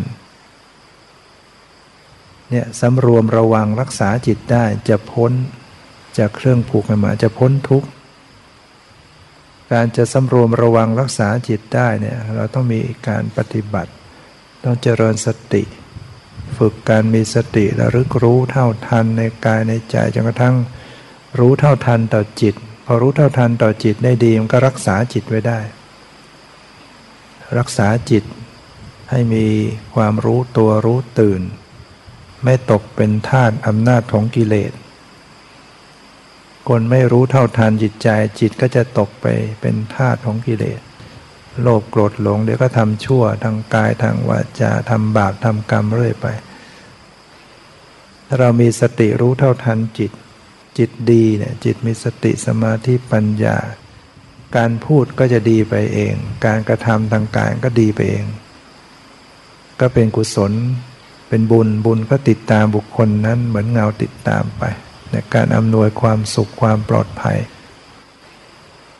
เนี่ยสำรวมระวังรักษาจิตได้จะพ้นจากเครื่องผูกมาจะพ้นทุกข์การจะสำรวมระวังรักษาจิตได้เนี่ยเราต้องมีการปฏิบัติ ต้องเจริญสติ ฝึกการมีสติระลึกรู้เท่าทันในกายในใจจนกระทั่ง รู้เท่าทันต่อจิต พอรู้เท่าทันต่อจิตได้ดีมันก็รักษาจิตไว้ได้ รักษาจิตให้มีความรู้ตัวรู้ตื่น ไม่ตกเป็นทาสอำนาจของกิเลสคนไม่รู้เท่าทันจิตใจจิตก็จะตกไปเป็นทาสของกิเลสโลภโกรธหลงเดี๋ยวก็ทำชั่วทางกายทางวาจาทำบาปทำกรรมเรื่อยไป ถ้าเรามีสติรู้เท่าทันจิต จิตดีเนี่ยจิตมีสติสมาธิปัญญา การพูดก็จะดีไปเอง การกระทำทางกายก็ดีไปเอง ก็เป็นกุศลเป็นบุญบุญก็ติดตามบุคคลนั้นเหมือนเงาติดตามไปในการอำนวยความสุขความปลอดภัย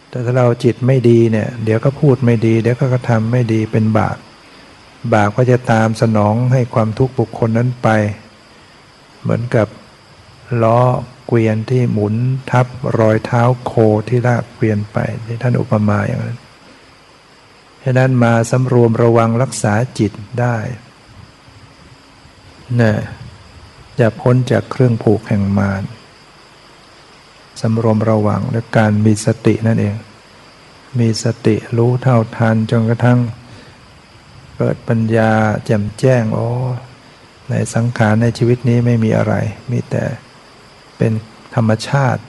แต่ถ้าเราจิตไม่ดีเนี่ยเดี๋ยวก็พูดไม่ดี เดี๋ยวก็กระทำไม่ดีเป็นบาปบาปก็จะตามสนองให้ความทุกข์บุคคลนั้นไป เหมือนกับล้อ เกวียนที่หมุนทับรอยเท้าโคที่ลากเกวียนไปที่ท่านอุปมาอย่างนั้นฉะนั้นมาสำรวมระวังรักษาจิตได้นะจะพ้นจากเครื่องผูกแห่งมารสำรวมระวังและการมีสตินั่นเอง มีสติรู้เท่าทันจนกระทั่ง เกิดปัญญาแจ่มแจ้งโอ้ในสังขารในชีวิตนี้ไม่มีอะไร มีแต่ เป็นธรรมชาติ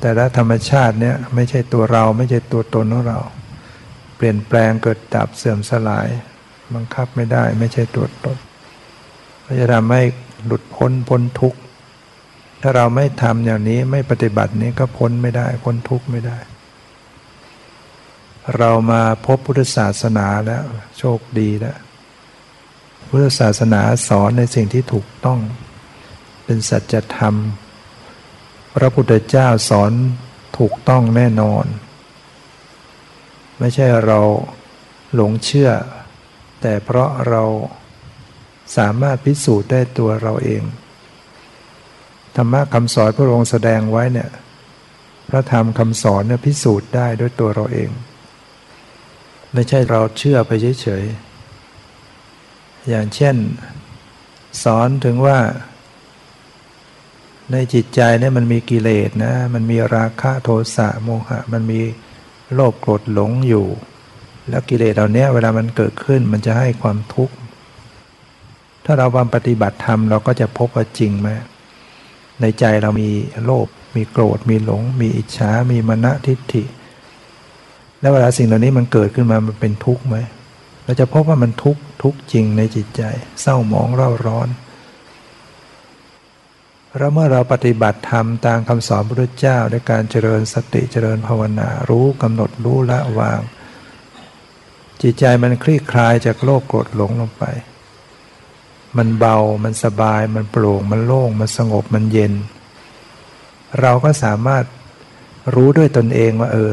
แต่ละธรรมชาติเนี่ยไม่ใช่ตัวเราไม่ใช่ตัวตนของเรา เปลี่ยนแปลงเกิดดับเสื่อมสลาย บังคับไม่ได้ไม่ใช่ตัวตนก็จะทำให้หลุดพ้นพ้นทุกข์ ถ้าเราไม่ทำอย่างนี้ไม่ปฏิบัตินี้ก็พ้นไม่ได้พ้นทุกข์ไม่ได้ เรามาพบพุทธศาสนาแล้วโชคดีแล้วพุทธศาสนาสอนในสิ่งที่ถูกต้อง เป็นสัจธรรม พระพุทธเจ้าสอนถูกต้องแน่นอน ไม่ใช่เราหลงเชื่อ แต่เพราะเราสามารถพิสูจน์ได้ตัวเราเอง ธรรมะคำสอนพระองค์แสดงไว้เนี่ยพระธรรมคำสอนเนี่ยพิสูจน์ได้ด้วยตัวเราเอง ไม่ใช่เราเชื่อไปเฉยๆอย่างเช่น สอนถึงว่า ในจิตใจเนี่ยมันมีกิเลสนะ มันมีราคะโทสะโมหะ มันมีโลภโกรธหลงอยู่ แล้วกิเลสเหล่านี้เวลามันเกิดขึ้นมันจะให้ความทุกข์ ถ้าเราบำปฏิบัติธรรมเราก็จะพบว่าจริงไหมในใจเรามีโลภ มีโกรธ มีหลง มีอิจฉา มีมณทิฏฐิ แล้วเวลาสิ่งเหล่านี้มันเกิดขึ้นมามันเป็นทุกข์ไหม เราจะพบว่ามันทุกข์ทุกข์จริงในจิตใจ เศร้าหมองเร่าร้อน แล้วเมื่อเราปฏิบัติธรรมตามคำสอนพระพุทธเจ้าด้วยการเจริญสติเจริญภาวนา รู้กำหนดรู้ละวาง จิตใจมันคลี่คลายจากโลภโกรธหลงลงไป มันเบามันสบายมันโปร่งมันโล่งมันสงบมันเย็น เราก็สามารถรู้ด้วยตนเองว่าเออ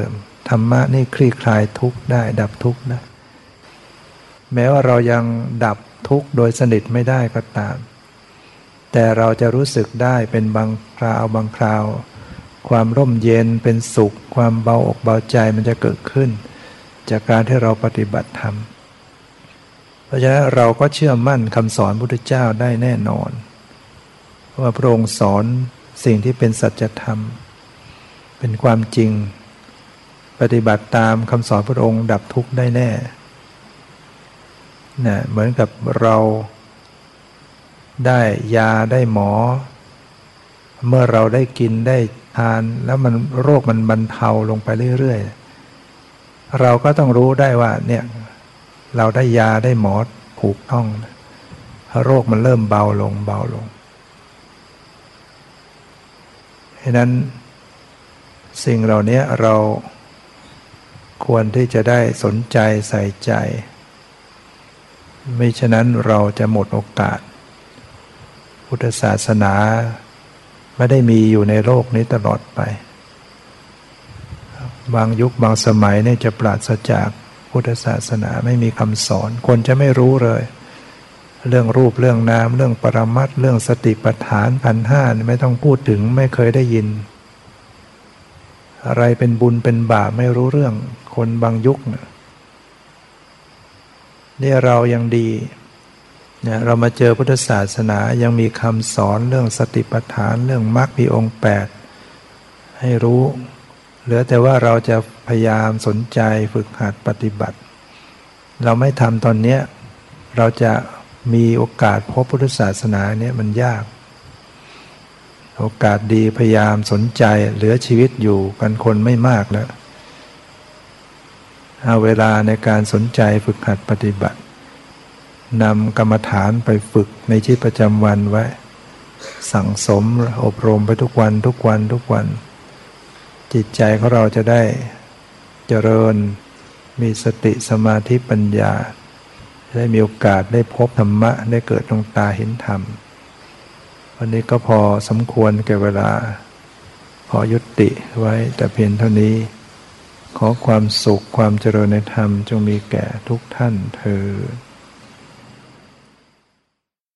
ธรรมะนี่คลี่คลายทุกข์ได้ดับทุกข์ได้แม้ว่าเรายังดับทุกข์โดยสนิทไม่ได้ก็ตาม แต่เราจะรู้สึกได้เป็นบางคราวบางคราว ความร่มเย็นเป็นสุข ความเบาอกเบาใจมันจะเกิดขึ้น จากการที่เราปฏิบัติธรรม เพราะฉะนั้นเราก็เชื่อมั่นคำสอนพุทธเจ้าได้แน่นอน ว่าพระองค์สอนสิ่งที่เป็นสัจธรรม เป็นความจริง ปฏิบัติตามคำสอนพระองค์ดับทุกข์ได้แน่นะเหมือนกับเรา ได้ยาได้หมอ เมื่อเราได้กินได้ทาน แล้วมันโรคมันบรรเทาลงไปเรื่อยๆ เราก็ต้องรู้ได้ว่าเนี่ยเราได้ยาได้หมอถูกต้อง โรคมันเริ่มเบาลงเบาลงเพราะนั้นสิ่งเหล่านี้เราควรที่จะได้สนใจใส่ใจ ไม่ฉะนั้นเราจะหมดโอกาส พุทธศาสนา ไม่ได้มีอยู่ในโลกนี้ตลอดไป บางยุคบางสมัยเนี่ยจะปราศจากพุทธศาสนาไม่มีคำสอน คนจะไม่รู้เลย เรื่องรูปเรื่องนามเรื่องปรมัตเรื่องสติปัฏฐานพันห้าไม่ต้องพูดถึงไม่เคยได้ยิน อะไรเป็นบุญเป็นบาปไม่รู้เรื่อง คนบางยุคเนี่ยนี่เรายังดี เนี่ยเรามาเจอพุทธศาสนายังมีคำสอนเรื่องสติปัฏฐานเรื่องมรรคมีองค์แปดให้รู้ เหลือแต่ว่าเราจะพยายามสนใจฝึกหัดปฏิบัติ เราไม่ทำตอนเนี้ยเราจะมีโอกาสพบพุทธศาสนาเนี่ยมันยาก โอกาสดีพยายามสนใจเหลือชีวิตอยู่กันคนไม่มากแล้วเอาเวลาในการสนใจฝึกหัดปฏิบัติ นำกรรมฐานไปฝึกในชีวิตประจำวันไว้ สั่งสมอบรมไปทุกวันทุกวันทุกวัน จิตใจของเราจะได้เจริญมีสติสมาธิปัญญา ได้มีโอกาสได้พบธรรมะ ได้เกิดดวงตาเห็นธรรม วันนี้ก็พอสมควรแก่เวลา ขอยุติไว้แต่เพียงเท่านี้ ขอความสุขความเจริญในธรรมจงมีแก่ทุกท่านเธอ